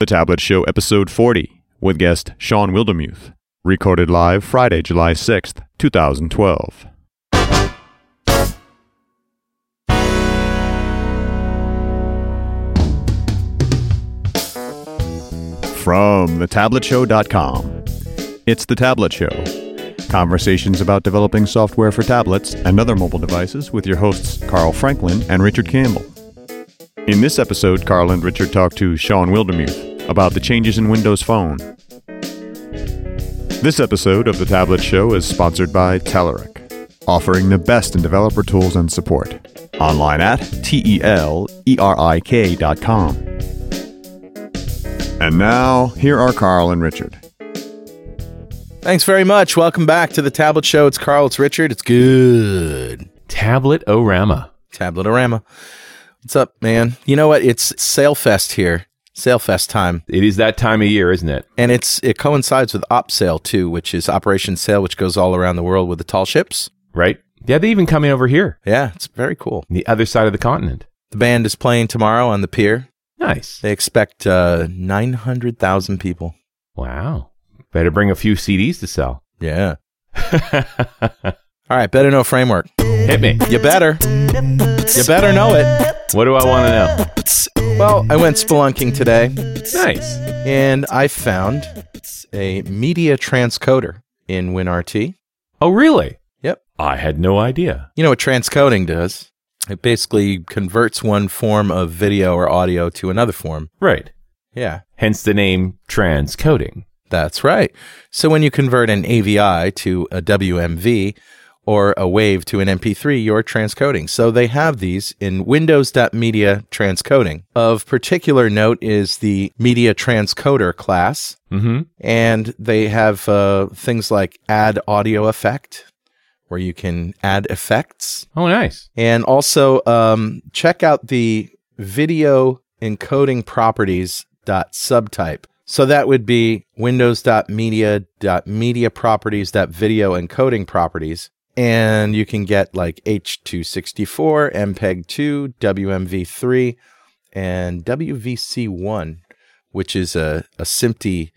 The Tablet Show, episode 40, with guest Shawn Wildermuth. Recorded live Friday, July 6th, 2012. From thetabletshow.com. It's The Tablet Show. Conversations about developing software for tablets and other mobile devices with your hosts Carl Franklin and Richard Campbell. In this episode, Carl and Richard talk to Shawn Wildermuth about the changes in Windows Phone. This episode of The Tablet Show is sponsored by Telerik, offering the best in developer tools and support. Online at T E L E R I K dot com. And now, here are Carl and Richard. Thanks very much. Welcome back to the Tablet Show. It's Carl. It's Richard. It's good. Tablet Orama. Tabletorama. What's up, man? You know what? It's Sail Fest here. Sail Fest time. It is that time of year, isn't it? And it's it coincides with OpSail too, which is Operation Sail, which goes all around the world with the tall ships. Right? Yeah, they even coming over here, Yeah, it's very cool. the other side of the continent. The band is playing tomorrow on the pier. Nice. They expect uh, 900,000 people. Wow. Better bring a few CDs to sell. Yeah. All right, better know framework. Hit me. You better. You better know it. What do I want to know? Well, I went spelunking today. Nice. and I found a media transcoder in WinRT. Oh, really? Yep. I had no idea. You know what transcoding does? It basically converts one form of video or audio to another form. Right. Yeah, Hence the name transcoding. that's right. So when you convert an AVI to a WMV or a wave to an MP3, you're transcoding. So they have these in Windows.media transcoding. Of particular note is the media transcoder class. Mm-hmm. and they have uh, things like add audio effect where you can add effects Oh, nice. and also um, check out the video encoding properties dot subtype so that would be windows.media dot properties dot video encoding properties and you can get like h264 mpeg2 wmv3 and wvc1 which is a, a SMPTE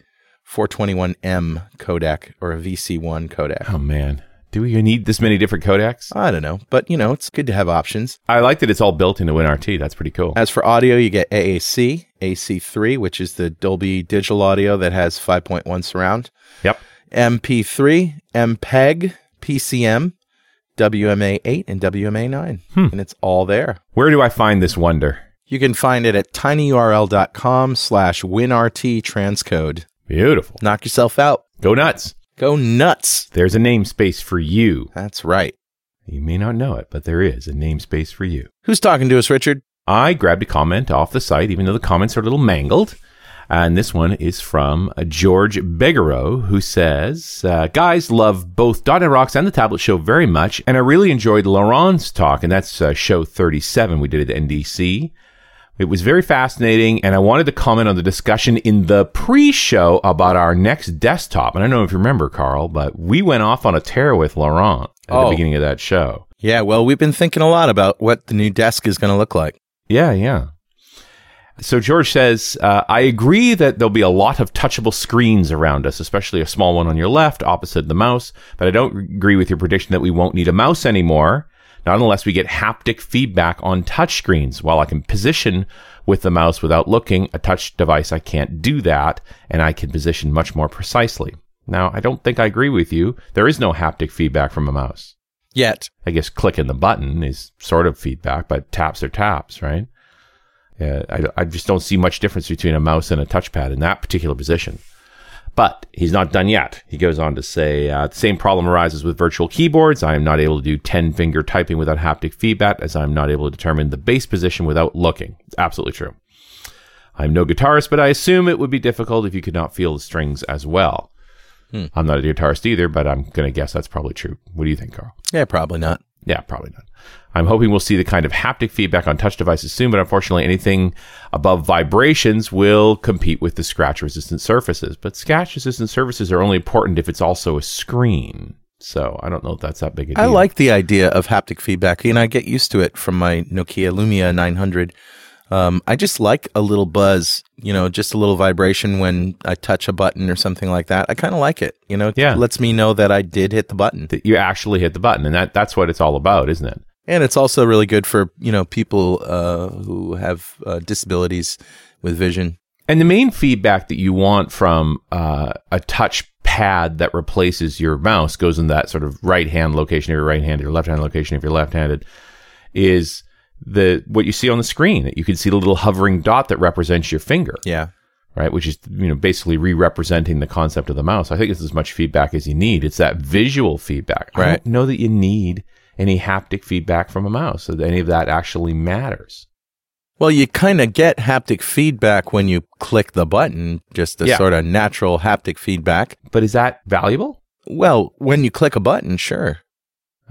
421M codec or a VC1 codec. Oh, man. Do we need this many different codecs? I don't know, but you know, it's good to have options. I like that it's all built into WinRT. That's pretty cool. As for audio, you get AAC, AC3, which is the Dolby digital audio that has 5.1 surround, Yep. MP3, MPEG, PCM, WMA8, and WMA9. Hmm. And it's all there. Where do I find this wonder? You can find it at tinyurl.com slash winrt transcode. Beautiful. Knock yourself out. Go nuts. Go nuts. There's a namespace for you. That's right. You may not know it, but there is a namespace for you. Who's talking to us, Richard? I grabbed a comment off the site, even though the comments are a little mangled. And this one is from George Begaro, who says, uh, Guys, love both .NET Rocks and the Tablet Show very much, and I really enjoyed Laurent's talk, and that's uh, show 37 we did at NDC. It was very fascinating, and I wanted to comment on the discussion in the pre-show about our next desktop. And I don't know if you remember, Carl, but we went off on a tear with Laurent at Oh. the beginning of that show. Yeah, well, we've been thinking a lot about what the new desk is going to look like. Yeah, yeah. So George says, uh, I agree that there'll be a lot of touchable screens around us, especially a small one on your left opposite the mouse. But I don't agree with your prediction that we won't need a mouse anymore, not unless we get haptic feedback on touch screens. While I can position with the mouse without looking, a touch device, I can't do that, and I can position much more precisely. Now, I don't think I agree with you. There is no haptic feedback from a mouse. Yet. I guess clicking the button is sort of feedback, but taps are taps, right? Yeah, I, I just don't see much difference between a mouse and a touchpad in that particular position. But he's not done yet. He goes on to say, uh, the same problem arises with virtual keyboards. I am not able to do 10 finger typing without haptic feedback, as I'm not able to determine the base position without looking. It's absolutely true. I'm no guitarist, but I assume it would be difficult if you could not feel the strings as well. I'm not a guitarist either, but I'm going to guess that's probably true. What do you think, Carl? Yeah, probably not. Yeah, probably not. I'm hoping we'll see the kind of haptic feedback on touch devices soon, but unfortunately, anything above vibrations will compete with the scratch resistant surfaces. But scratch resistant surfaces are only important if it's also a screen. So I don't know if that's that big a deal. I like the idea of haptic feedback, and I get used to it from my Nokia Lumia 900 Um, I just like a little buzz, you know, just a little vibration when I touch a button or something like that. I kind of like it, you know. It Yeah. lets me know that I did hit the button, That you actually hit the button, and that that's what it's all about, isn't it? and it's also really good for you know people uh, who have uh, disabilities with vision. And the main feedback that you want from uh, a touch pad that replaces your mouse goes in that sort of right hand location if you're right handed or left hand location if you're left handed is the what you see on the screen. You can see the little hovering dot that represents your finger, Yeah, right? Which is you know basically re-representing the concept of the mouse. I think it's as much feedback as you need. It's that visual feedback. I Right. don't know that you need any haptic feedback from a mouse, so that any of that actually matters. Well, you kind of get haptic feedback when you click the button, just a Yeah. sort of natural haptic feedback. But is that valuable? Well, when you click a button, sure.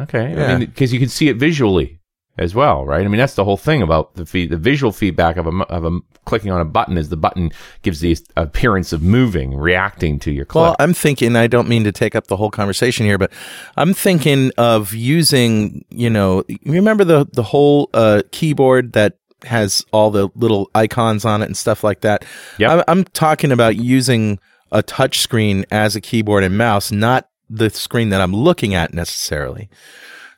Okay. Yeah. I mean, because you can see it visually as well, right? I mean, that's the whole thing about the feed, the visual feedback of a, of a clicking on a button is the button gives the appearance of moving, reacting to your click. Well, I'm thinking, I don't mean to take up the whole conversation here, but I'm thinking of using, you know, you remember the, the whole uh, keyboard that has all the little icons on it and stuff like that? Yep. I'm, I'm talking about using a touch screen as a keyboard and mouse, not the screen that I'm looking at necessarily.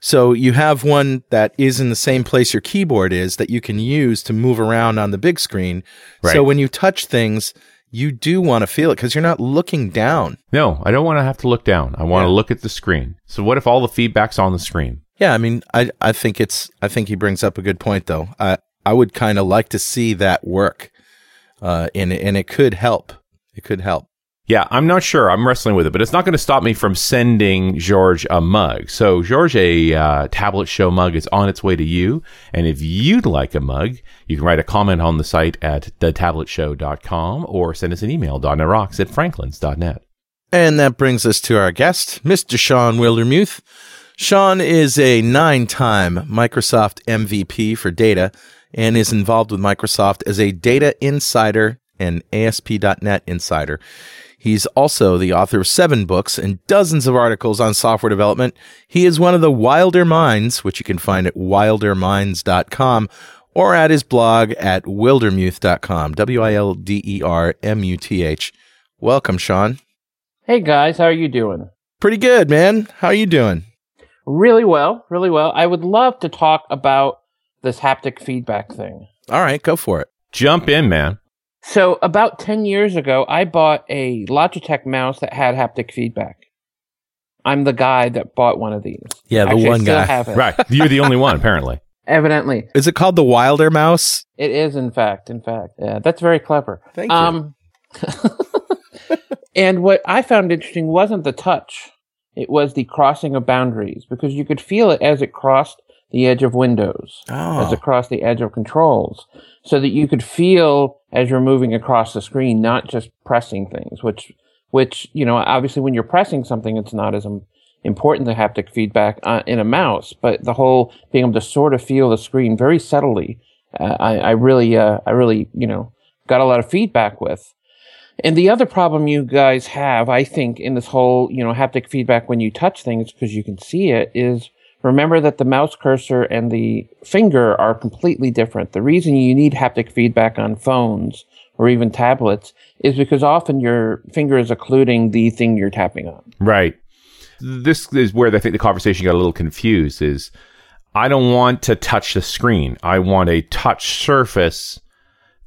So you have one that is in the same place your keyboard is that you can use to move around on the big screen. Right. So when you touch things, you do want to feel it because you're not looking down. no, I don't want to have to look down. I want to Yeah. look at the screen. So what if all the feedback's on the screen? Yeah, I mean, I I think it's I think he brings up a good point though. I I would kind of like to see that work, uh, and and it could help. It could help. Yeah, I'm not sure. I'm wrestling with it, but it's not going to stop me from sending George a mug. So, George, a uh, tablet show mug is on its way to you. And if you'd like a mug, you can write a comment on the site at thetabletshow.com or send us an email, .rocks at franklins.net. And that brings us to our guest, Mr. Shawn Wildermuth. Shawn is a nine-time Microsoft MVP for data and is involved with Microsoft as a data insider and ASP.NET insider. He's also the author of seven books and dozens of articles on software development. He is one of the wilder minds, which you can find at wilderminds.com or at his blog at wildermuth.com. W-I-L-D-E-R-M-U-T-H. Welcome, Shawn. Hey guys, how are you doing? Pretty good, man. How are you doing? Really well, really well. I would love to talk about this haptic feedback thing. All right, go for it. Jump in, man. So, about 10 years ago, I bought a Logitech mouse that had haptic feedback. I'm the guy that bought one of these. Yeah, the Actually, one still guy. have it. Right. You're the only one, apparently. Evidently. Is it called the Wilder Mouse? It is, in fact. In fact. Yeah, that's very clever. Thank you. Um, and what I found interesting wasn't the touch, it was the crossing of boundaries because you could feel it as it crossed the edge of windows. as Oh, across the edge of controls so that you could feel as you're moving across the screen, not just pressing things, which, which, you know, obviously when you're pressing something, it's not as important, the haptic feedback uh, in a mouse, but the whole being able to sort of feel the screen very subtly, uh, I, I really, uh, I really, you know, got a lot of feedback with. And the other problem you guys have, I think, in this whole, you know, haptic feedback when you touch things because you can see it is remember that the mouse cursor and the finger are completely different. The reason you need haptic feedback on phones or even tablets is because often your finger is occluding the thing you're tapping on. Right. This is where I think the conversation got a little confused is I don't want to touch the screen. I want a touch surface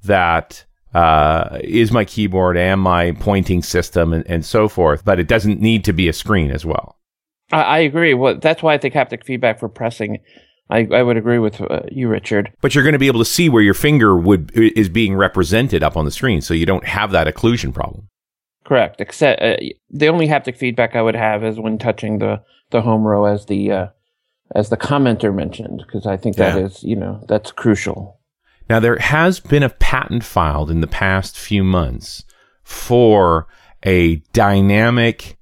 that uh, is my keyboard and my pointing system and, and so forth, but it doesn't need to be a screen as well. I, I agree. Well, that's why I think haptic feedback for pressing. I, I would agree with uh, you, Richard. But you're going to be able to see where your finger would is being represented up on the screen, so you don't have that occlusion problem. Correct. Except uh, the only haptic feedback I would have is when touching the the home row, as the uh, as the commenter mentioned, because I think that Yeah. is you know that's crucial. Now, there has been a patent filed in the past few months for a dynamic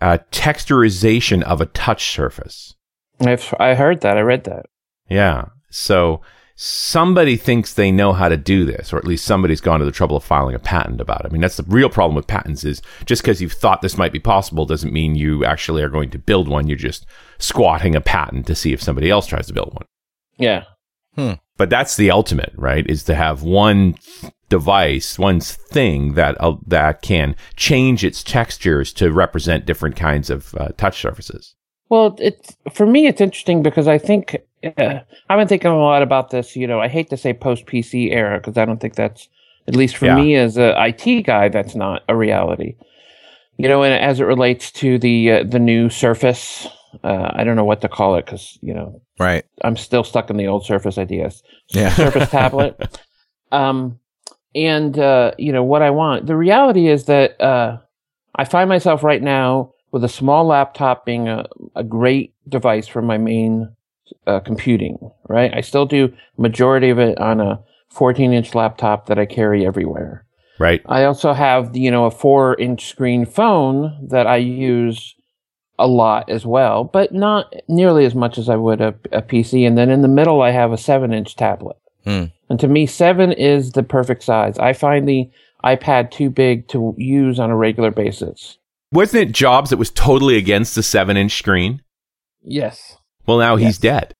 uh, texturization of a touch surface. I've I heard that. I read that. Yeah. So somebody thinks they know how to do this, or at least somebody's gone to the trouble of filing a patent about it. I mean, that's the real problem with patents is just because you've thought this might be possible doesn't mean you actually are going to build one. You're just squatting a patent to see if somebody else tries to build one. Yeah. But that's the ultimate, right? Is to have one device, one thing that uh, that can change its textures to represent different kinds of uh, touch surfaces. Well, it's for me. It's interesting because I think uh, I've been thinking a lot about this. You know, I hate to say post PC era because I don't think that's at least for Yeah. me as a IT guy, that's not a reality. You know, and as it relates to the uh, the new Surface, uh, I don't know what to call it because you know Right. I'm still stuck in the old Surface ideas. Yeah. Surface tablet. Um, and uh, you know what I want. The reality is that uh, I find myself right now with a small laptop being a, a great device for my main uh, computing. Right, I still do majority of it on a 14 inch laptop that I carry everywhere. Right. I also have you know a four inch screen phone that I use a lot as well, but not nearly as much as I would a, a PC. And then in the middle, I have a seven inch tablet. Hmm. And to me, seven is the perfect size. I find the iPad too big to use on a regular basis. Wasn't it Jobs that was totally against the seven inch screen? Yes. Well, now he's Yes.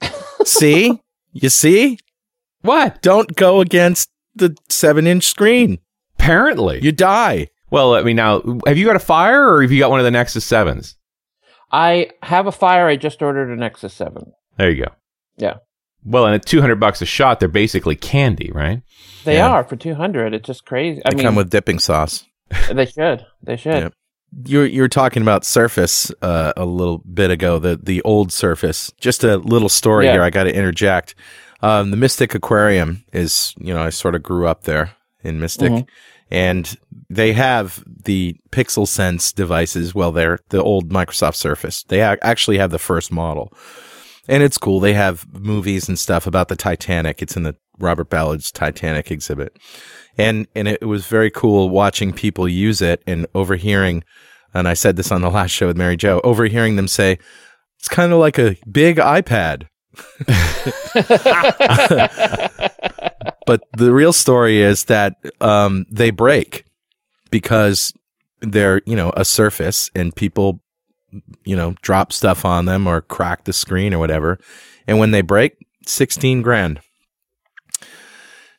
dead. see? You see? What? Don't go against the seven inch screen. Apparently. You die. well, I mean, now, have you got a Fire or have you got one of the Nexus 7s? I have a Fire. I just ordered a Nexus 7. There you go. Yeah. Well, and at 200 bucks a shot, they're basically candy, right? They Yeah. are for 200. It's just crazy. I They mean, come with dipping sauce. they should. They should. Yep. You're you were talking about Surface uh, a little bit ago, the the old Surface. Just a little story Yeah. here. I got to interject. Um, the Mystic Aquarium is, you know, I sort of grew up there in Mystic, Mhm. And they have the Pixel Sense devices. Well, they're the old Microsoft Surface. They actually have the first model, and it's cool. They have movies and stuff about the Titanic. It's in the Robert Ballard's Titanic exhibit, and and it was very cool watching people use it and overhearing. And I said this on the last show with Mary Jo, overhearing them say, "It's kind of like a big iPad." but the real story is that um, they break because they're you know a surface and people you know drop stuff on them or crack the screen or whatever. And when they break 16 grand.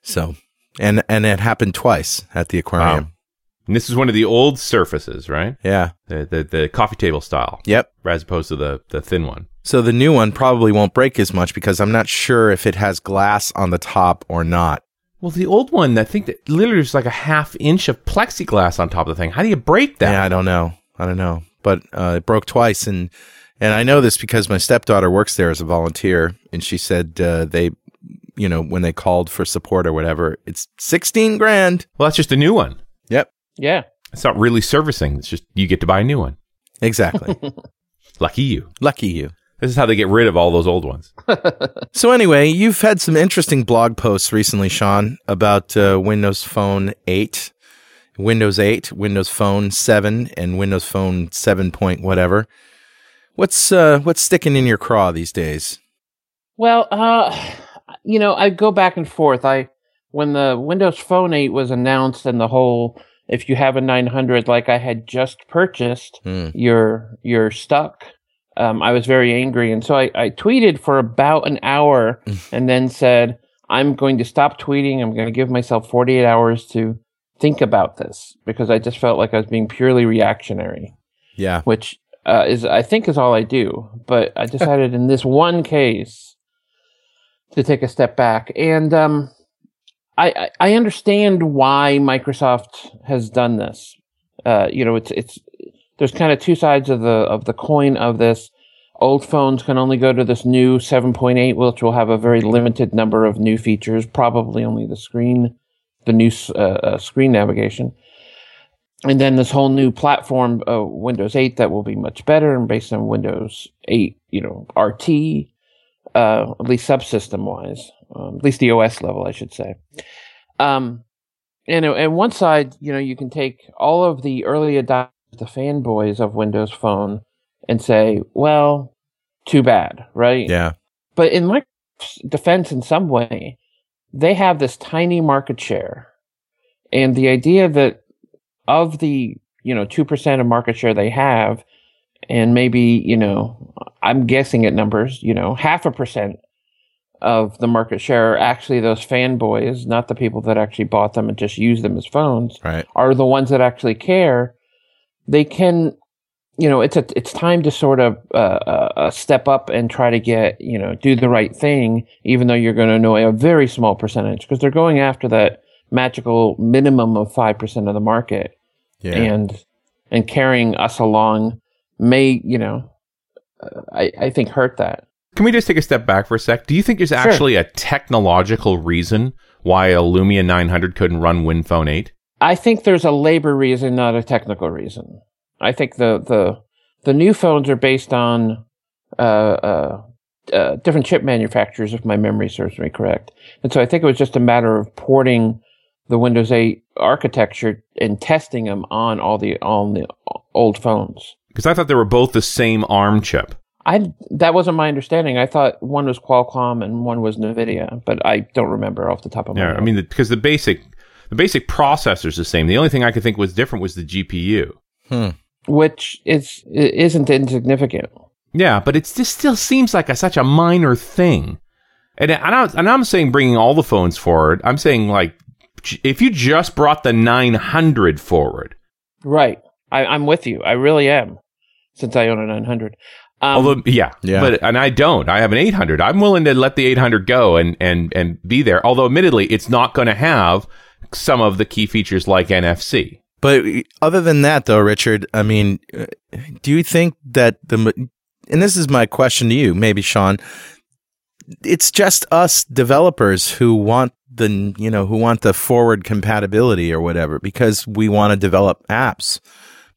So and and it happened twice at the aquarium. And this is one of the old Surfaces, right? yeah. The, the, the coffee table style, yep. As opposed to the, the thin one. So the new one probably won't break as much because i'm not sure if it has glass on the top or not Well, the old one, I think that literally is like a half inch of plexiglass on top of the thing. How do you break that? Yeah, I don't know. I don't know. But uh, it broke twice, and and I know this because my stepdaughter works there as a volunteer, and she said uh, they, you know, when they called for support or whatever, it's sixteen grand. Well, that's just a new one. Yep, yeah. It's not really servicing. It's just you get to buy a new one. exactly. Lucky you. Lucky you. This is how they get rid of all those old ones. So anyway, you've had some interesting blog posts recently, Shawn, about uh, Windows Phone 8, Windows 8, Windows Phone 7, and Windows Phone 7 point whatever. What's uh, what's sticking in your craw these days? Well, uh, you know, I go back and forth. I when the Windows Phone 8 was announced and the whole if you have a 900 like I had just purchased, Hmm. you're you're stuck. Um, I was very angry, and so I, I tweeted for about an hour, and then said, "I'm going to stop tweeting. I'm going to give myself 48 hours to think about this because I just felt like I was being purely reactionary." Yeah. which uh, is I think is all I do. But I decided in this one case to take a step back, and um, I I I understand why Microsoft has done this. Uh, you know, it's it's there's kind of two sides of the of the coin of this. Old phones can only go to this new 7.8, which will have a very limited number of new features, probably only the screen, the new uh, uh, screen navigation and then this whole new platform, uh, Windows 8, that will be much better and based on Windows 8, you know, RT, uh, at least subsystem wise, um, at least the OS level, I should say. Um, and and one side, you know, you can take all of the early adopters, the fanboys of Windows Phone, and say, well, too bad, right? Yeah. But in Microsoft's defense, in some way, they have this tiny market share, and the idea that of the you know two percent of market share they have, and maybe you know I'm guessing at numbers, you know half a percent of the market share are actually those fanboys, not the people that actually bought them and just use them as phones, Right. are the ones that actually care. They can, you know, it's a it's time to sort of uh, uh, uh, step up and try to get you know do the right thing, even though you're going to know a very small percentage because they're going after that magical minimum of five percent of the market Yeah. and and carrying us along may you know uh, I, I think hurt that Can we just take a step back for a sec? Do you think there's actually a technological reason why a Lumia 900 couldn't run WinPhone 8? I think there's a labor reason not a technical reason i think the the the new phones are based on uh, uh, uh, different chip manufacturers if my memory serves me correct and so i think it was just a matter of porting the windows 8 architecture and testing them on all the on the old phones Because I thought they were both the same ARM chip. I that wasn't my understanding. I thought one was Qualcomm and one was Nvidia, but I don't remember off the top of my Yeah, head. I mean, the, because the basic the basic processor is the same. The only thing I could think was different was the GPU. Hmm. which is isn't insignificant. Yeah, but it just still seems like a, such a minor thing. And, and, I, and I'm saying bringing all the phones forward. I'm saying like if you just brought the 900 forward, Right. I, I'm with you. I really am. Since I own a 900. Um, although yeah, Yeah. but and I don't. I have an 800. I'm willing to let the 800 go and and and be there. Although admittedly, it's not going to have some of the key features like NFC. But other than that, though, Richard, I mean, uh, do you think that the and this is my question to you, maybe Shawn, it's just us developers who want the you know who want the forward compatibility or whatever because we want to develop apps.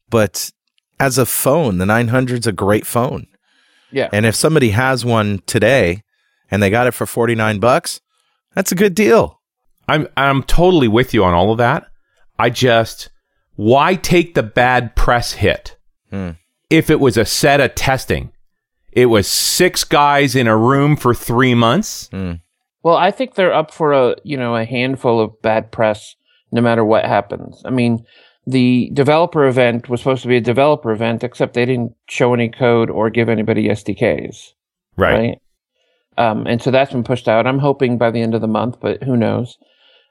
But as a phone, the 900 is a great phone. yeah. And if somebody has one today and they got it for 49 bucks, that's a good deal. I'm I'm totally with you on all of that. I just why take the bad press hit? Hmm. If it was a set of testing, it was six guys in a room for three months. Well, I think they're up for a you know a handful of bad press, no matter what happens. I mean, the developer event was supposed to be a developer event, except they didn't show any code or give anybody SDKs. right? Um, and so that's been pushed out. I'm hoping by the end of the month, but who knows?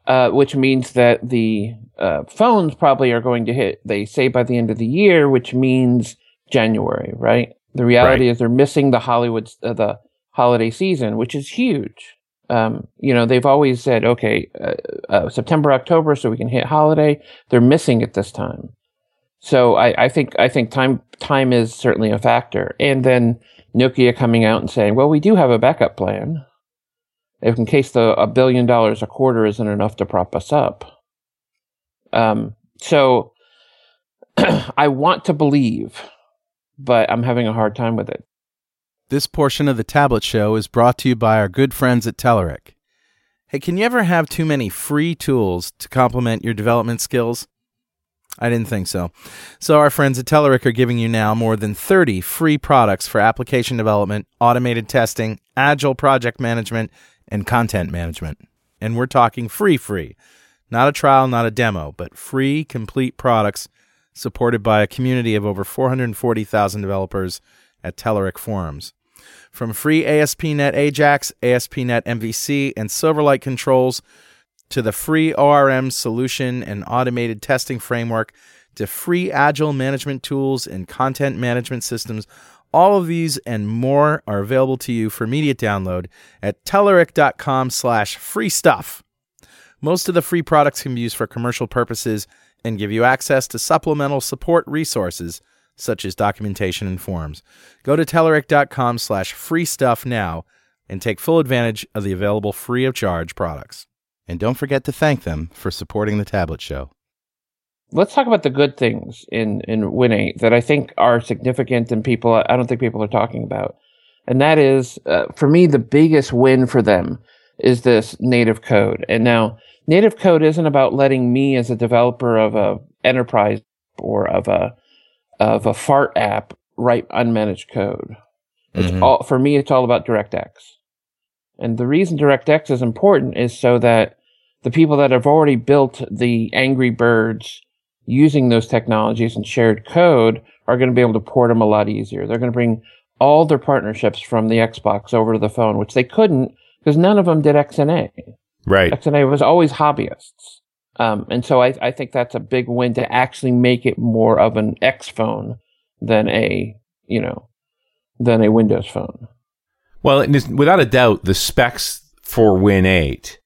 Uh, which means that the uh, phones probably are going to hit. They say by the end of the year, which means January, right? The reality Right. is they're missing the Hollywood uh, the holiday season, which is huge. Um, you know, they've always said, okay, uh, uh, September, October, so we can hit holiday. They're missing it this time. So I, I think I think time time is certainly a factor. And then Nokia coming out and saying, "Well, we do have a backup plan, in case the a billion dollars a quarter isn't enough to prop us up." Um, so I want to believe, but I'm having a hard time with it. This portion of the Tablet Show is brought to you by our good friends at Telerik. Hey, can you ever have too many free tools to complement your development skills? I didn't think so. So, our friends at Telerik are giving you now more than 30 free products for application development, automated testing, agile project management, and content management. And we're talking free, free. Not a trial, not a demo, but free, complete products supported by a community of over 440,000 developers at Telerik forums. From free ASP.NET Ajax, ASP.NET MVC, and Silverlight controls to the free ORM solution and automated testing framework to free agile management tools and content management systems, all of these and more are available to you for immediate download at Telerik.com slash free stuff. Most of the free products can be used for commercial purposes and give you access to supplemental support resources such as documentation and forms. Go to Telerik.com slash free stuff now and take full advantage of the available free of charge products. And don't forget to thank them for supporting the Tablet Show. Let's talk about the good things in in Win 8 that I think are significant and people I don't think people are talking about. And that is, uh, for me, the biggest win for them is this native code. And now, native code isn't about letting me, as a developer of a enterprise or of a of a fart app, write unmanaged code. It's Mhm. all for me. It's all about DirectX. And the reason DirectX is important is so that the people that have already built the Angry Birds using those technologies and shared code are going to be able to port them a lot easier. They're going to bring all their partnerships from the Xbox over to the phone, which they couldn't because none of them did XNA. Right. XNA was always hobbyists. Um, and so I, I think that's a big win to actually make it more of an X phone than a, you know, than a Windows phone. Well, and without a doubt, the specs for Win 8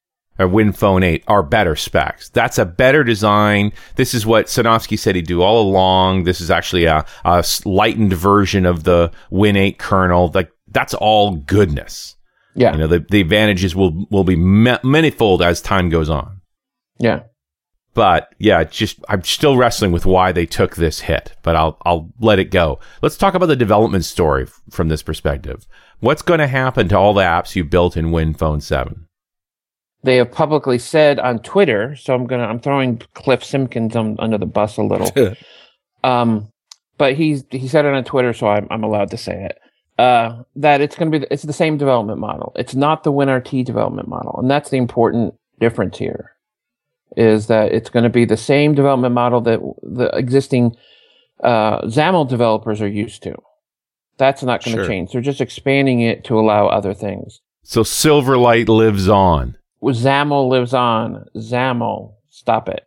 Uh, or Win Phone 8 are better specs. That's a better design. This is what Sinofsky said he'd do all along. This is actually a, a lightened version of the Win 8 kernel. Like that's all goodness. Yeah. You know, the, the advantages will will be ma- manifold as time goes on. Yeah. But yeah, just I'm still wrestling with why they took this hit, but I'll I'll let it go. Let's talk about the development story f- from this perspective. What's going to happen to all the apps you built in Win Phone 7? They have publicly said on Twitter, so I'm gonna I'm throwing Cliff Simpkins on, under the bus a little. um, but he's he said it on Twitter, so I'm I'm allowed to say it. Uh, that it's going to be it's the same development model. It's not the WinRT development model, and that's the important difference here. Is that it's going to be the same development model that the existing uh, XAML developers are used to. That's not going to Sure. change. They're just expanding it to allow other things. So Silverlight lives on. XAML lives on. XAML, stop it.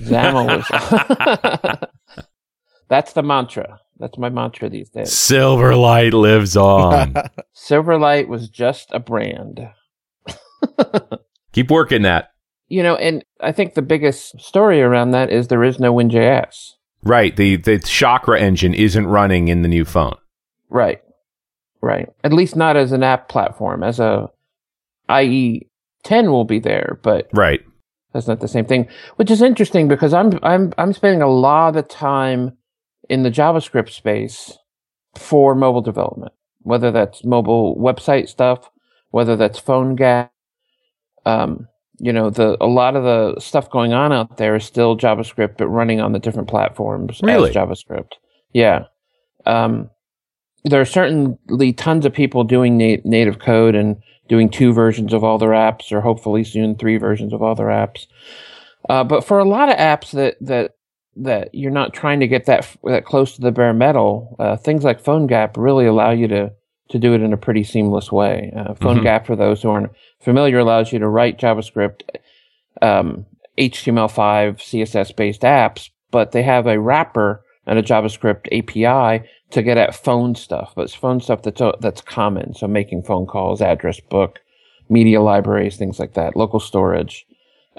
XAML lives on. That's the mantra. That's my mantra these days. Silverlight lives on. Silverlight was just a brand. Keep working that. You know, and I think the biggest story around that is there is no WinJS. Right. The the Chakra engine isn't running in the new phone. Right. Right. At least not as an app platform. As a IE 10 will be there, but Right. That's not the same thing, which is interesting because I'm I'm I'm spending a lot of time in the JavaScript space for mobile development, whether that's mobile website stuff, whether that's PhoneGap. Um, you know, the a lot of the stuff going on out there is still JavaScript, but running on the different platforms Really? as JavaScript. Yeah. Um, there are certainly tons of people doing na- native code and doing two versions of all their apps, or hopefully soon three versions of all their apps. Uh, but for a lot of apps that that that you're not trying to get that f- that close to the bare metal, uh, things like PhoneGap really allow you to to do it in a pretty seamless way. Uh, PhoneGap, for those who aren't familiar, allows you to write JavaScript, um, HTML5, CSS based apps, but they have a wrapper and a JavaScript API to get at phone stuff. But it's phone stuff that's that's common. So making phone calls, address book, media libraries, things like that, local storage.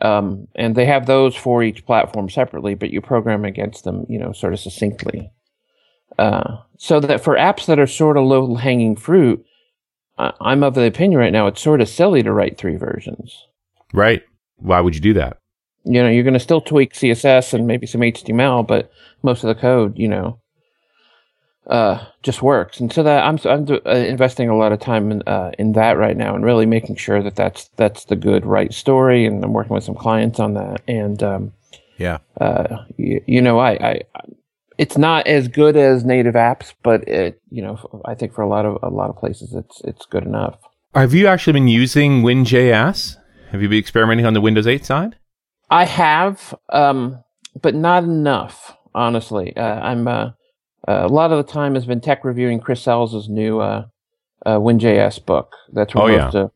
Um, and they have those for each platform separately, but you program against them, you know, sort of succinctly. Uh, so that for apps that are sort of low hanging fruit, I I'm of the opinion right now it's sort of silly to write three versions. Right. Why would you do that? You know, you're going to still tweak CSS and maybe some HTML, but most of the code, you know, uh, just works. And so that I'm I'm uh, investing a lot of time in uh, in that right now, and really making sure that that's that's the good right story. And I'm working with some clients on that. And um, Yeah. uh, you, you know, I, I, it's not as good as native apps, but it, you know, I think for a lot of a lot of places, it's it's good enough. Have you actually been using WinJS? Have you been experimenting on the Windows 8 side? I have, um, but not enough, honestly. Uh, I'm uh, uh, a lot of the time has been tech reviewing Chris Sells' new uh, uh, WinJS book. That's where Oh, most of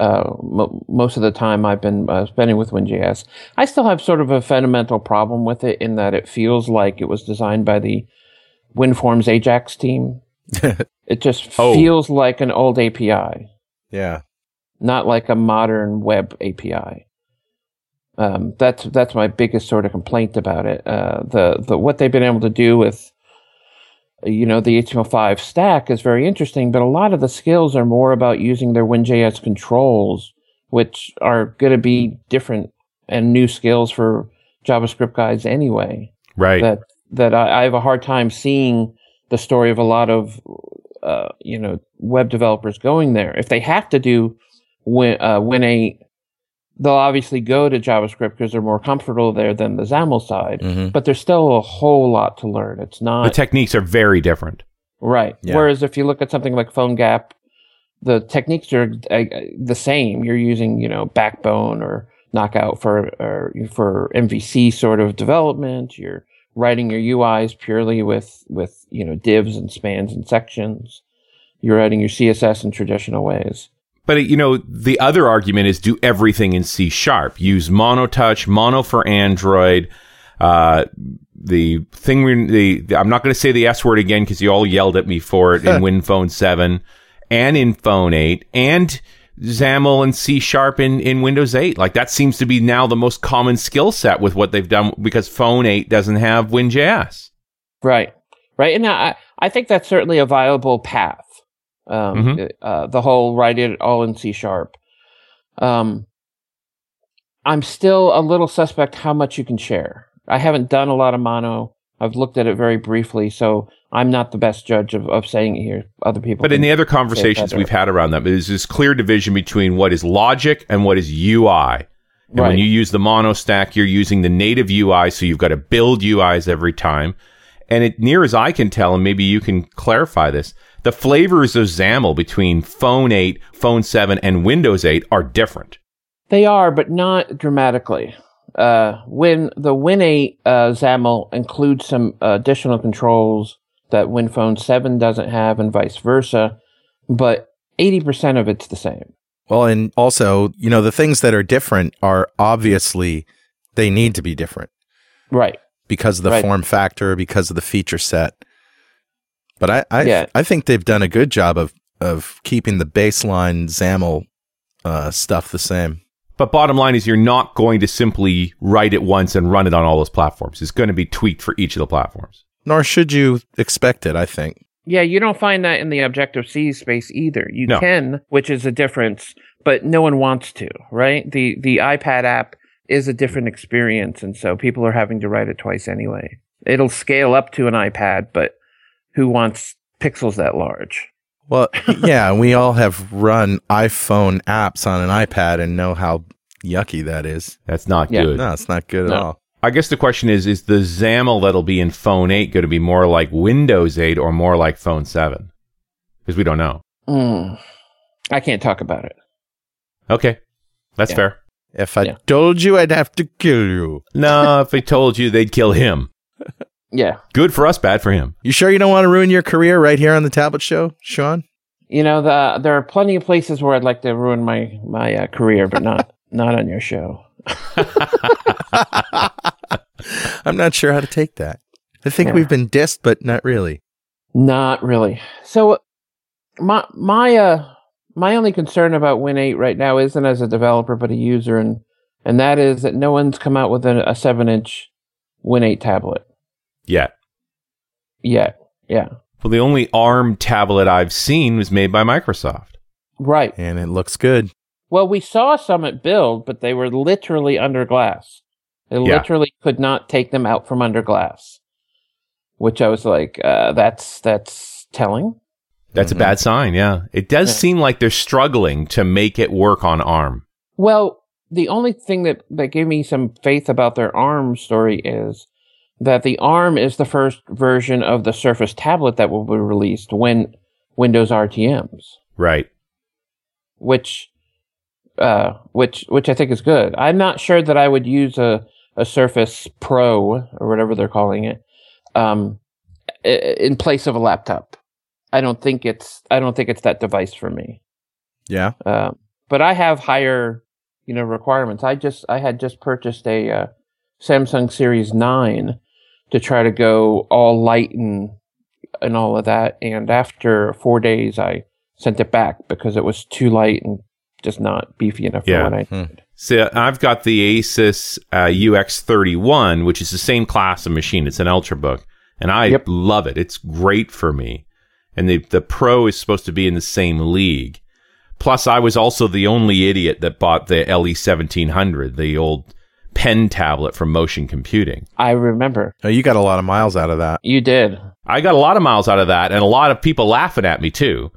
uh, mo- most of the time I've been uh, spending with WinJS. I still have sort of a fundamental problem with it in that it feels like it was designed by the WebForms Ajax team. it just Oh. feels like an old API Yeah. not like a modern web API. Um, that's that's my biggest sort of complaint about it. Uh, the the what they've been able to do with, you know, the HTML5 stack is very interesting, but a lot of the skills are more about using their WinJS controls, which are going to be different and new skills for JavaScript guys anyway Right. that that I, I have a hard time seeing the story of a lot of uh, you know web developers going there. If they have to do win uh, win eight, they'll obviously go to JavaScript because they're more comfortable there than the XAML side. Mhm. But there's still a whole lot to learn. It's not. the techniques are very different. right. Yeah. Whereas if you look at something like PhoneGap, the techniques are uh, the same. You're using you know Backbone or Knockout for or for MVC sort of development. You're writing your UIs purely with with you know divs and spans and sections. You're writing your CSS in traditional ways. But you know, the other argument is do everything in C sharp. Use monotouch, mono for Android. Uh, the thing we, the, the I'm not going to say the S word again because you all yelled at me for it in WinPhone 7 and in Phone 8 and XAML and C sharp in, in Windows 8. Like that seems to be now the most common skill set with what they've done because Phone 8 doesn't have WinJS. Right. Right. And I, I think that's certainly a viable path. Um, Mhm. uh, the whole write it all in C sharp. Um, I'm still a little suspect how much you can share. I haven't done a lot of mono. I've looked at it very briefly, so I'm not the best judge of, of saying it here. Other people, But in the other conversations we've had around them, there's this clear division between what is logic and what is UI. And when you use the mono stack, you're using the native UI, so you've got to build UIs every time. And it near as I can tell, and maybe you can clarify this, the flavors of XAML between Phone 8, Phone 7, and Windows 8 are different. They are, but not dramatically. Uh, when the Win8 uh, XAML includes some additional controls that WinPhone 7 doesn't have, and vice versa, but 80% of it's the same. Well, and also, you know, the things that are different are obviously they need to be different Right. Because of the Right. form factor, because of the feature set. But I, I, Yeah. I think they've done a good job of of keeping the baseline XAML uh, stuff the same. But bottom line is you're not going to simply write it once and run it on all those platforms. It's going to be tweaked for each of the platforms. Nor should you expect it. I think. Yeah, you don't find that in the Objective C space either. You No. can, which is a difference, but no one wants to, right? The the iPad app is a different experience, and so people are having to write it twice anyway. It'll scale up to an iPad, but who wants pixels that large? Well, yeah, we all have run iPhone apps on an iPad and know how yucky that is. That's not Yeah. good. No, it's not good No. at all. I guess the question is is the XAML that'll be in Phone 8 going to be more like Windows 8 or more like Phone 7? Because we don't know. Mm. I can't talk about it. Okay. That's Yeah. fair. If I Yeah. told you, I'd have to kill you. No, if I told you they'd kill him. Yeah, Good for us, bad for him. You sure you don't want to ruin your career right here on the Tablet Show, Shawn? you know the there are plenty of places where I'd like to ruin my my uh, career, but not not on your show. I'm not sure how to take that. I think Yeah. we've been dissed, but not really. Not really. So my my uh my only concern about Win 8 right now isn't as a developer but a user and and that is that no one's come out with a, a 7-inch Win 8 tablet yet. yet. Yeah. Well, the only ARM tablet I've seen was made by Microsoft. Right. And it looks good. Well, we saw some at build, but they were literally under glass. They Yeah. literally could not take them out from under glass. Which I was like, uh, that's that's telling. That's Mhm. a bad sign, yeah. It does Yeah. seem like they're struggling to make it work on ARM. Well, the only thing that, that gave me some faith about their ARM story is that the ARM is the first version of the Surface tablet that will be released when Windows RTMs, Right. which, uh, which, which I think is good. I'm not sure that I would use a, a Surface Pro or whatever they're calling it, um, in place of a laptop. I don't think it's, I don't think it's that device for me. Yeah. Uh, but I have higher, you know, requirements. I just I had just purchased a uh, Samsung Series Nine to try to go all light and and all of that. And after four days, I sent it back because it was too light and just not beefy enough Yeah. for what I Hmm. needed. So I've got the Asus uh, UX31, which is the same class of machine. It's an Ultrabook, and I Yep. love it. It's great for me. And the the Pro is supposed to be in the same league. Plus, I was also the only idiot that bought the LE1700, the old pen tablet from Motion Computing. I remember Oh, you got a lot of miles out of that. you did. I got a lot of miles out of that, and a lot of people laughing at me too,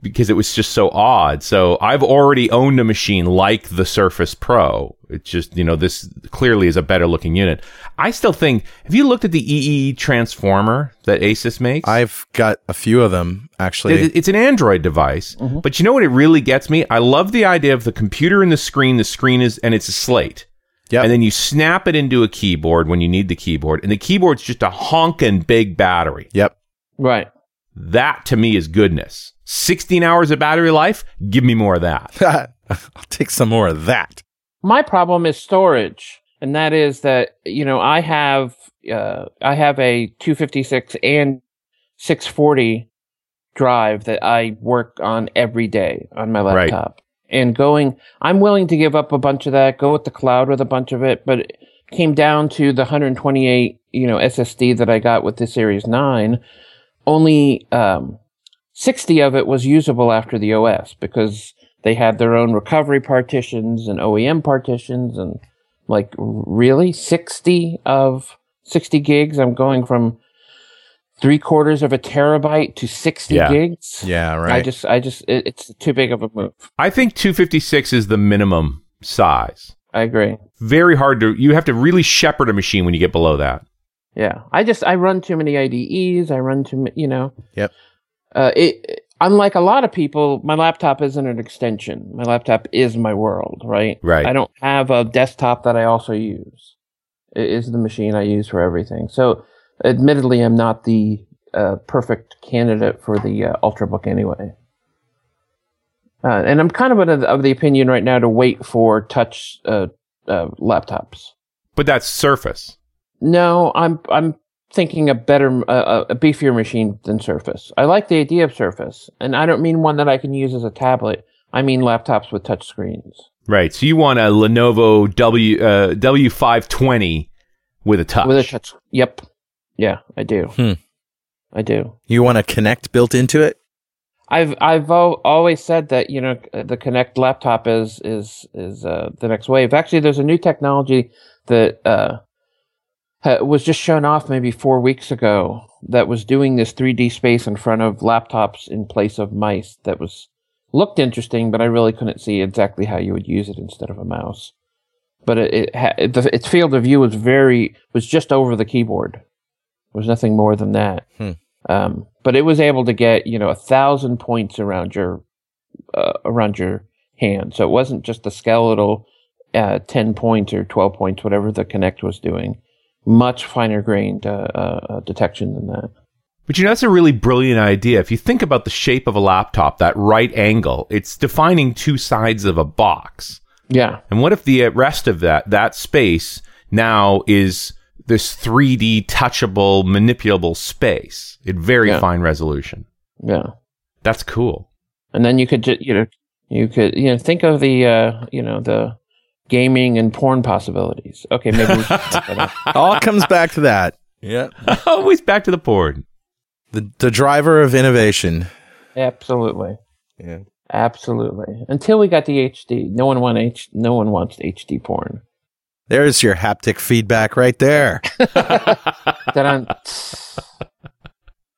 because it was just so odd. So I've already owned a machine like the Surface Pro. It's just you know this clearly is a better looking unit. I still think. Have you looked at the Eee transformer that Asus makes? I've got a few of them actually. It- It's an Android device, mm-hmm. but you know what? It really gets me. I love the idea of the computer and the screen. The screen is and it's a slate. Yep. And then you snap it into a keyboard when you need the keyboard, and the keyboard's just a honking big battery. Yep. Right. That to me is goodness. 16 hours of battery life, give me more of that. I'll take some more of that. My problem is storage, and that is that you know I have uh, I have a 256 and 640 drive that I work on every day on my Right. laptop. And going, I'm willing to give up a bunch of that, go with the cloud with a bunch of it, but it came down to the 128, you know, SSD that I got with the Series 9. Only um, 60 of it was usable after the OS because they had their own recovery partitions and OEM partitions and like really 60 of 60 gigs. I'm going from three quarters of a terabyte to 60 Yeah. gigs. Yeah, Right. I just, I just, it, it's too big of a move. I think 256 is the minimum size. I agree. Very hard to, you have to really shepherd a machine when you get below that. Yeah, I just I run too many IDEs. I run too, you know. Yep. Uh, it unlike a lot of people, my laptop isn't an extension. My laptop is my world, right? Right. I don't have a desktop that I also use. It is the machine I use for everything. So, admittedly, I'm not the uh, perfect candidate for the uh, Ultrabook anyway. Uh, and I'm kind of of the, of the opinion right now to wait for touch uh, uh, laptops. But that's Surface. No, I'm I'm thinking a better, uh, a beefier machine than Surface. I like the idea of Surface, and I don't mean one that I can use as a tablet. I mean laptops with touch screens. Right. So you want a Lenovo W uh, W520 with a touch. With a touch. Yep. Yeah, I do. Hmm. I do. You want a Kinect built into it? I've I've al- always said that you know the Kinect laptop is is is uh, the next wave. Actually, there's a new technology that uh, ha- was just shown off maybe four weeks ago that was doing this 3D space in front of laptops in place of mice. That was looked interesting, but I really couldn't see exactly how you would use it instead of a mouse. But it, it ha- it, the, its field of view was very was just over the keyboard. There was nothing more than that. Hmm. Um, but it was able to get you know a thousand points around your uh, around your hand. So it wasn't just the skeletal uh, ten points or twelve points, whatever the Kinect was doing. Much finer grained uh, uh, uh, detection than that. But you know, that's a really brilliant idea. If you think about the shape of a laptop, that right angle, it's defining two sides of a box. Yeah, And what if the rest of that, that space now is this 3D touchable, manipulable space in very Yeah. fine resolution? yeah. That's cool. And then you could just you know you could you know think of the uh, you know the gaming and porn possibilities. Okay, maybe we should take that out. All comes back to that. Yeah. Always back to the porn. The the driver of innovation. absolutely. Yeah. Absolutely. Until we got the HD, no one want H. No one wants HD porn. There's your haptic feedback right there. Dun-dun.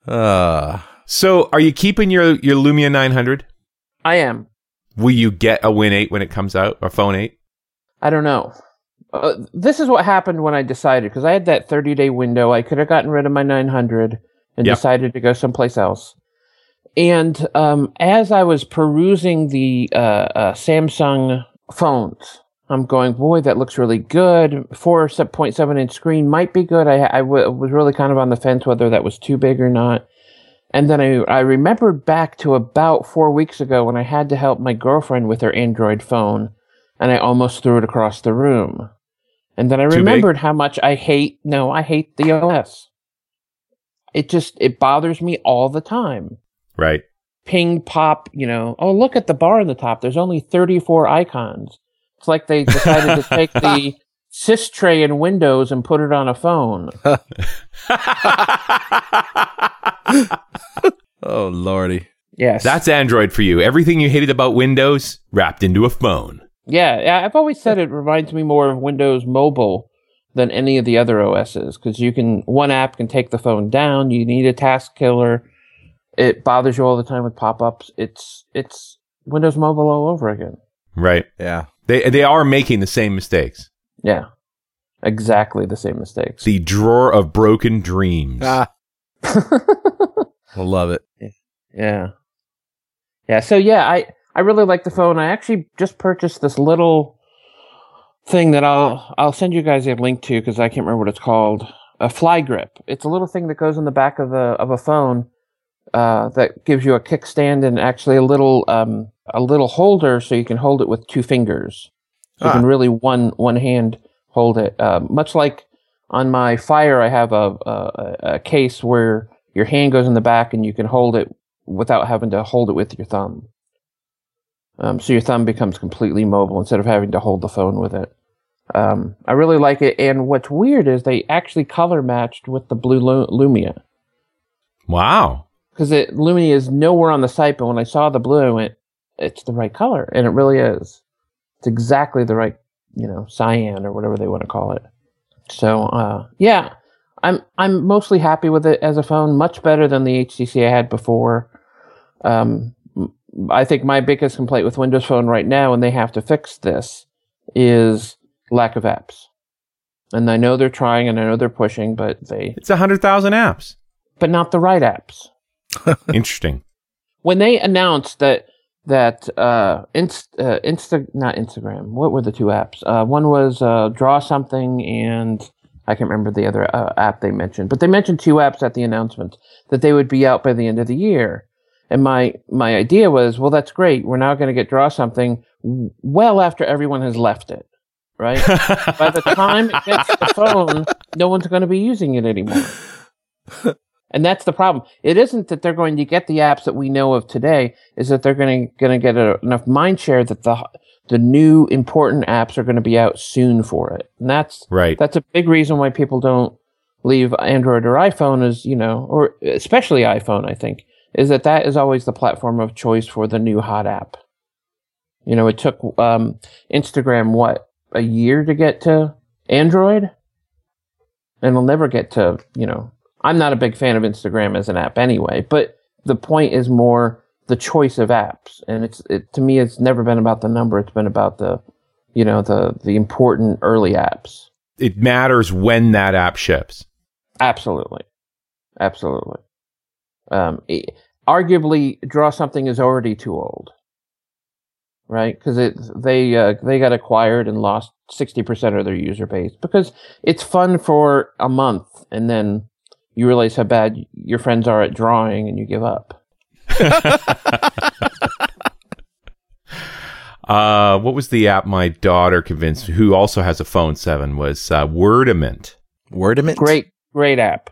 Uh, So, are you keeping your, your Lumia 900? I am. Will you get a Win 8 when it comes out, or Phone 8? I don't know. Uh, this is what happened when I decided because I had that 30 day window. I could have gotten rid of my 900 and Yep. decided to go someplace else. And um, as I was perusing the uh, uh, Samsung phones, I'm going, boy, that looks really good. 4.7 inch screen might be good. I, I w- was really kind of on the fence whether that was too big or not. And then I, I remembered back to about four weeks ago when I had to help my girlfriend with her Android phone and I almost threw it across the room. And then I Too big? remembered how much I hate, no, I hate the OS. It just, it bothers me all the time. Right. Ping, pop, you know, oh, look at the bar on the top. There's only 34 icons. It's like they decided to take the sys tray in Windows and put it on a phone. oh lordy. Yes. That's Android for you. Everything you hated about Windows wrapped into a phone. Yeah, yeah, I've always said it reminds me more of Windows Mobile than any of the other OSs because you can one app can take the phone down. You need a task killer. It bothers you all the time with pop-ups. It's it's Windows Mobile all over again. Right. Yeah. They they are making the same mistakes. Yeah, exactly the same mistakes. The drawer of broken dreams. Ah, I love it. yeah, yeah. So yeah, I I really like the phone. I actually just purchased this little thing that I'll I'll send you guys a link to because I can't remember what it's called. A fly grip. It's a little thing that goes in the back of the of a phone. uh, that gives you a kickstand and actually a little um, a little holder so you can hold it with two fingers. So You Ah. can really one one hand hold it. Uh, much like on my Fire, I have a, a a case where your hand goes in the back and you can hold it without having to hold it with your thumb. Um, so your thumb becomes completely mobile instead of having to hold the phone with it. Um, I really like it. And what's weird is they actually color matched with the blue Lumia Wow. because it Lumia is nowhere on the site. But when I saw the blue, I went, "It's the right color," and it really is. It's exactly the right, you know, cyan or whatever they want to call it. So, uh, yeah, I'm I'm mostly happy with it as a phone. Much better than the HTC I had before. Um, I think my biggest complaint with Windows Phone right now, and they have to fix this, is lack of apps. And I know they're trying, and I know they're pushing, but they, It's 100,000 apps. but not the right apps. Interesting. when they announced that that uh, Inst- uh Insta not Instagram, what were the two apps? Uh, one was uh, Draw Something, and I can't remember the other uh, app they mentioned, but they mentioned two apps at the announcement that they would be out by the end of the year. And my my idea was, well, that's great. We're now going to get Draw Something well after everyone has left it, right? by the time it gets the phone, no one's going to be using it anymore. and that's the problem. It isn't that they're going to get the apps that we know of today, is that they're going to going to get a, enough mind share that the the new important apps are going to be out soon for it. And that's right. that's a big reason why people don't leave Android or iPhone is, you know, or especially iPhone, I think, is that that is always the platform of choice for the new hot app. You know, it took um, Instagram what a year to get to Android, and it'll never get to. You know, I'm not a big fan of Instagram as an app anyway, but the point is more the choice of apps, and it's it, to me, it's never been about the number. It's been about the, you know, the the important early apps. it matters when that app ships. Absolutely, absolutely. Um, arguably, draw something is already too old, right? Because they uh, they got acquired and lost sixty percent of their user base because it's fun for a month and then you realize how bad your friends are at drawing and you give up. Uh, what was the app my daughter convinced, who also has a phone seven, was uh, Wordament. Wordament? Great, great app.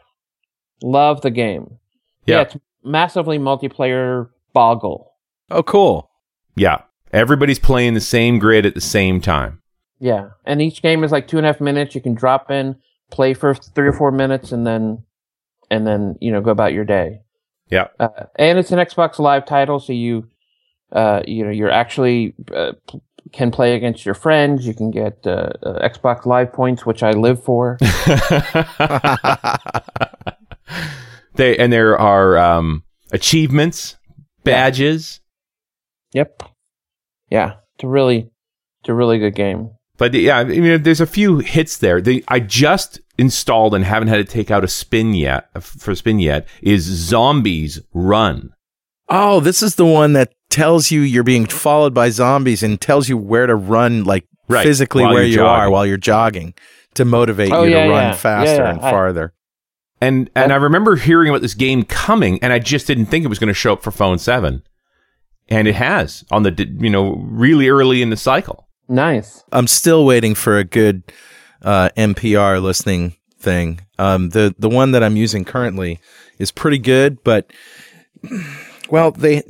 Love the game. Yeah. yeah it's massively multiplayer boggle. Oh, cool. Yeah, everybody's playing the same grid at the same time. Yeah, and each game is like two and a half minutes. You can drop in, play for three or four minutes, and then, and then you know go about your day. Yeah. Uh, and it's an Xbox Live title, so you, uh, you know, you're actually uh, p- can play against your friends. You can get uh, uh, Xbox Live points, which I live for. they and there are um, achievements, badges, yep. Yeah, it's a really, it's a really good game. but yeah, I mean, there's a few hits there. The I just installed and haven't had to take out a spin yet for a spin yet is Zombies Run. Oh, this is the one that tells you you're being followed by zombies and tells you where to run, like Right, physically while where you're are while you're jogging to motivate Oh, you yeah, to run yeah. faster Yeah, yeah. and I- farther. And and I remember hearing about this game coming, and I just didn't think it was going to show up for Phone Seven, and it has on the you know really early in the cycle. Nice. I'm still waiting for a good uh, NPR listening thing. Um, the the one that I'm using currently is pretty good, but well, they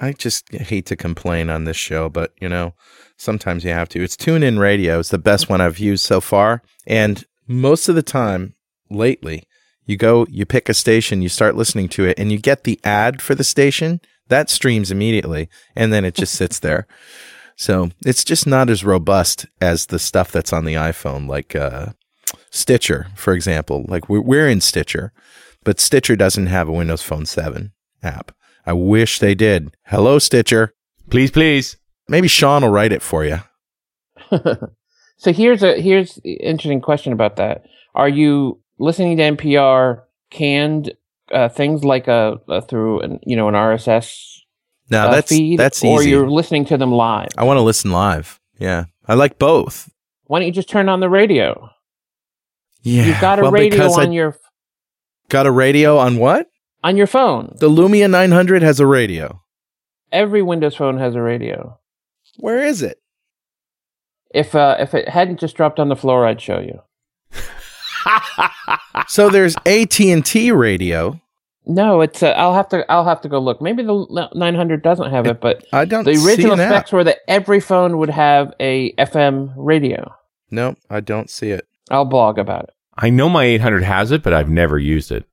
I just hate to complain on this show, but you know, sometimes you have to. It's TuneIn Radio. It's the best one I've used so far, and most of the time lately, you go, you pick a station, you start listening to it, and you get the ad for the station that streams immediately, and then it just sits there. So it's just not as robust as the stuff that's on the iPhone, like uh, Stitcher, for example. Like we're, we're in Stitcher, but Stitcher doesn't have a Windows Phone 7 app. I wish they did. Hello, Stitcher. Please, please. Maybe Shawn will write it for you. so here's a here's interesting question about that. Are you listening to NPR canned uh, things like a, a through an you know an RSS No, uh, that's feed, that's or you're listening to them live? I want to listen live. Yeah, I like both. Why don't you just turn on the radio? Yeah, You've got a well, radio on I your got a radio on what? on your phone. The Lumia 900 has a radio. Every Windows phone has a radio. Where is it? If uh, if it hadn't just dropped on the floor, I'd show you. So there's AT&T radio. No, it's. Uh, I'll have to. I'll have to go look. Maybe the 900 doesn't have it, but I don't the original an app. specs were that every phone would have a FM radio. No, I don't see it. I'll blog about it. I know my 800 has it, but I've never used it.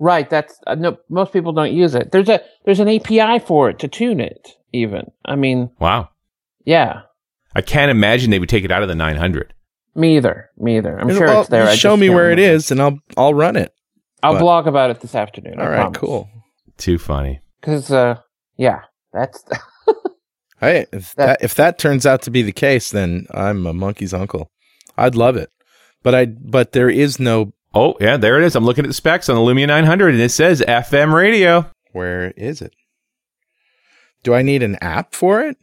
Right. That's uh, no. Most people don't use it. There's a there's an API for it to tune it. Even. I mean, Wow. yeah. I can't imagine they would take it out of the 900. Me either. Me either. I'm Well, sure it's there. you I show just me where it remember. is, and I'll I'll run it. I'll but- blog about it this afternoon. All right, cool. Too funny. Because uh, yeah, that's Hey, if That- that if that turns out to be the case, then I'm a monkey's uncle. I'd love it, but I but there is no. Oh, yeah, there it is. I'm looking at the specs on the Lumia 900 and it says FM radio. Where is it? Do I need an app for it?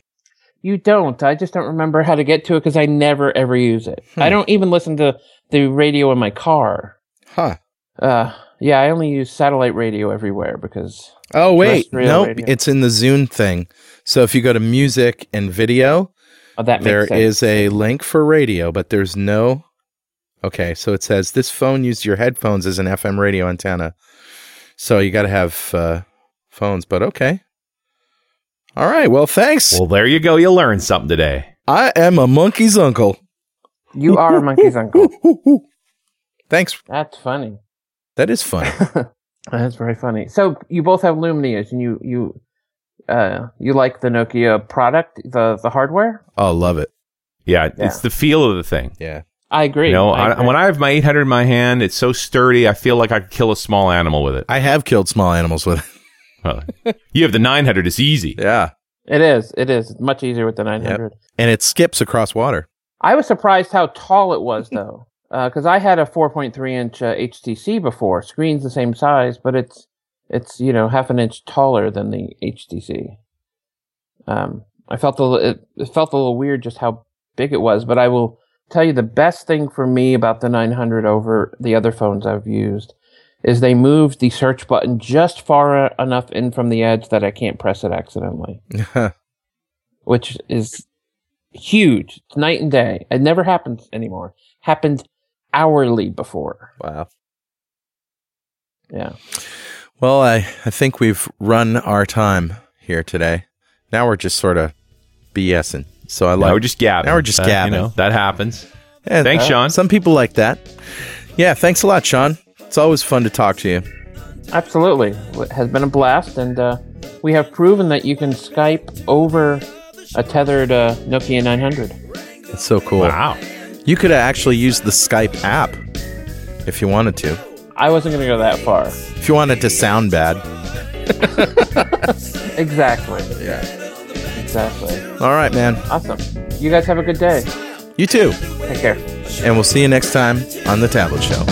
You don't. I just don't remember how to get to it because I never ever use it. Hmm. I don't even listen to the radio in my car. Huh. Uh, yeah, I only use satellite radio everywhere because Oh wait, nope. radio. It's in the Zune thing. So if you go to music and video, oh, there is a link for radio, but there's no. Okay, so it says this phone used your headphones as an FM radio antenna. So you got to have uh, phones, but okay. All right. Well, thanks. Well, there you go. You learned something today. I am a monkey's uncle. You are a monkey's uncle. Thanks. That's funny. That is funny. That's very funny. So you both have Lumias, and you you uh you like the Nokia product, the the hardware. oh, love it. Yeah, Yeah. it's the feel of the thing. Yeah. I agree. You know, I I, agree. when I have my 800 in my hand, it's so sturdy. I feel like I could kill a small animal with it. I have killed small animals with it. Well, you have the 900. It's easy. Yeah. it is it is much easier with the 900. And it skips across water. I was surprised how tall it was though, because I had a 4.3 inch uh, HTC before. Screen's the same size, but it's it's you know half an inch taller than the HTC. Um, I felt a li- it, it felt a little weird just how big it was, but I will tell you the best thing for me about the 900 over the other phones I've used is they moved the search button just far enough in from the edge that I can't press it accidentally which is huge. It's night and day. It never happens anymore. Happened hourly before. wow. Yeah. Well, I, I think we've run our time here today. Now we're just sort of BSing. So I like. now we're just gabbing. now we're just Uh, gabbing. You know, that happens. Yeah, Thanks, uh, Shawn. Some people like that. Yeah, thanks a lot, Shawn. It's always fun to talk to you. Absolutely. It has been a blast. And uh, we have proven that you can Skype over a tethered uh, Nokia 900. It's so cool. Wow. You could actually use the Skype app if you wanted to. I wasn't going to go that far. If you wanted to sound bad. Exactly. Yeah. Exactly. All right, man. Awesome. You guys have a good day. You too. Take care. And we'll see you next time on The Tablet Show.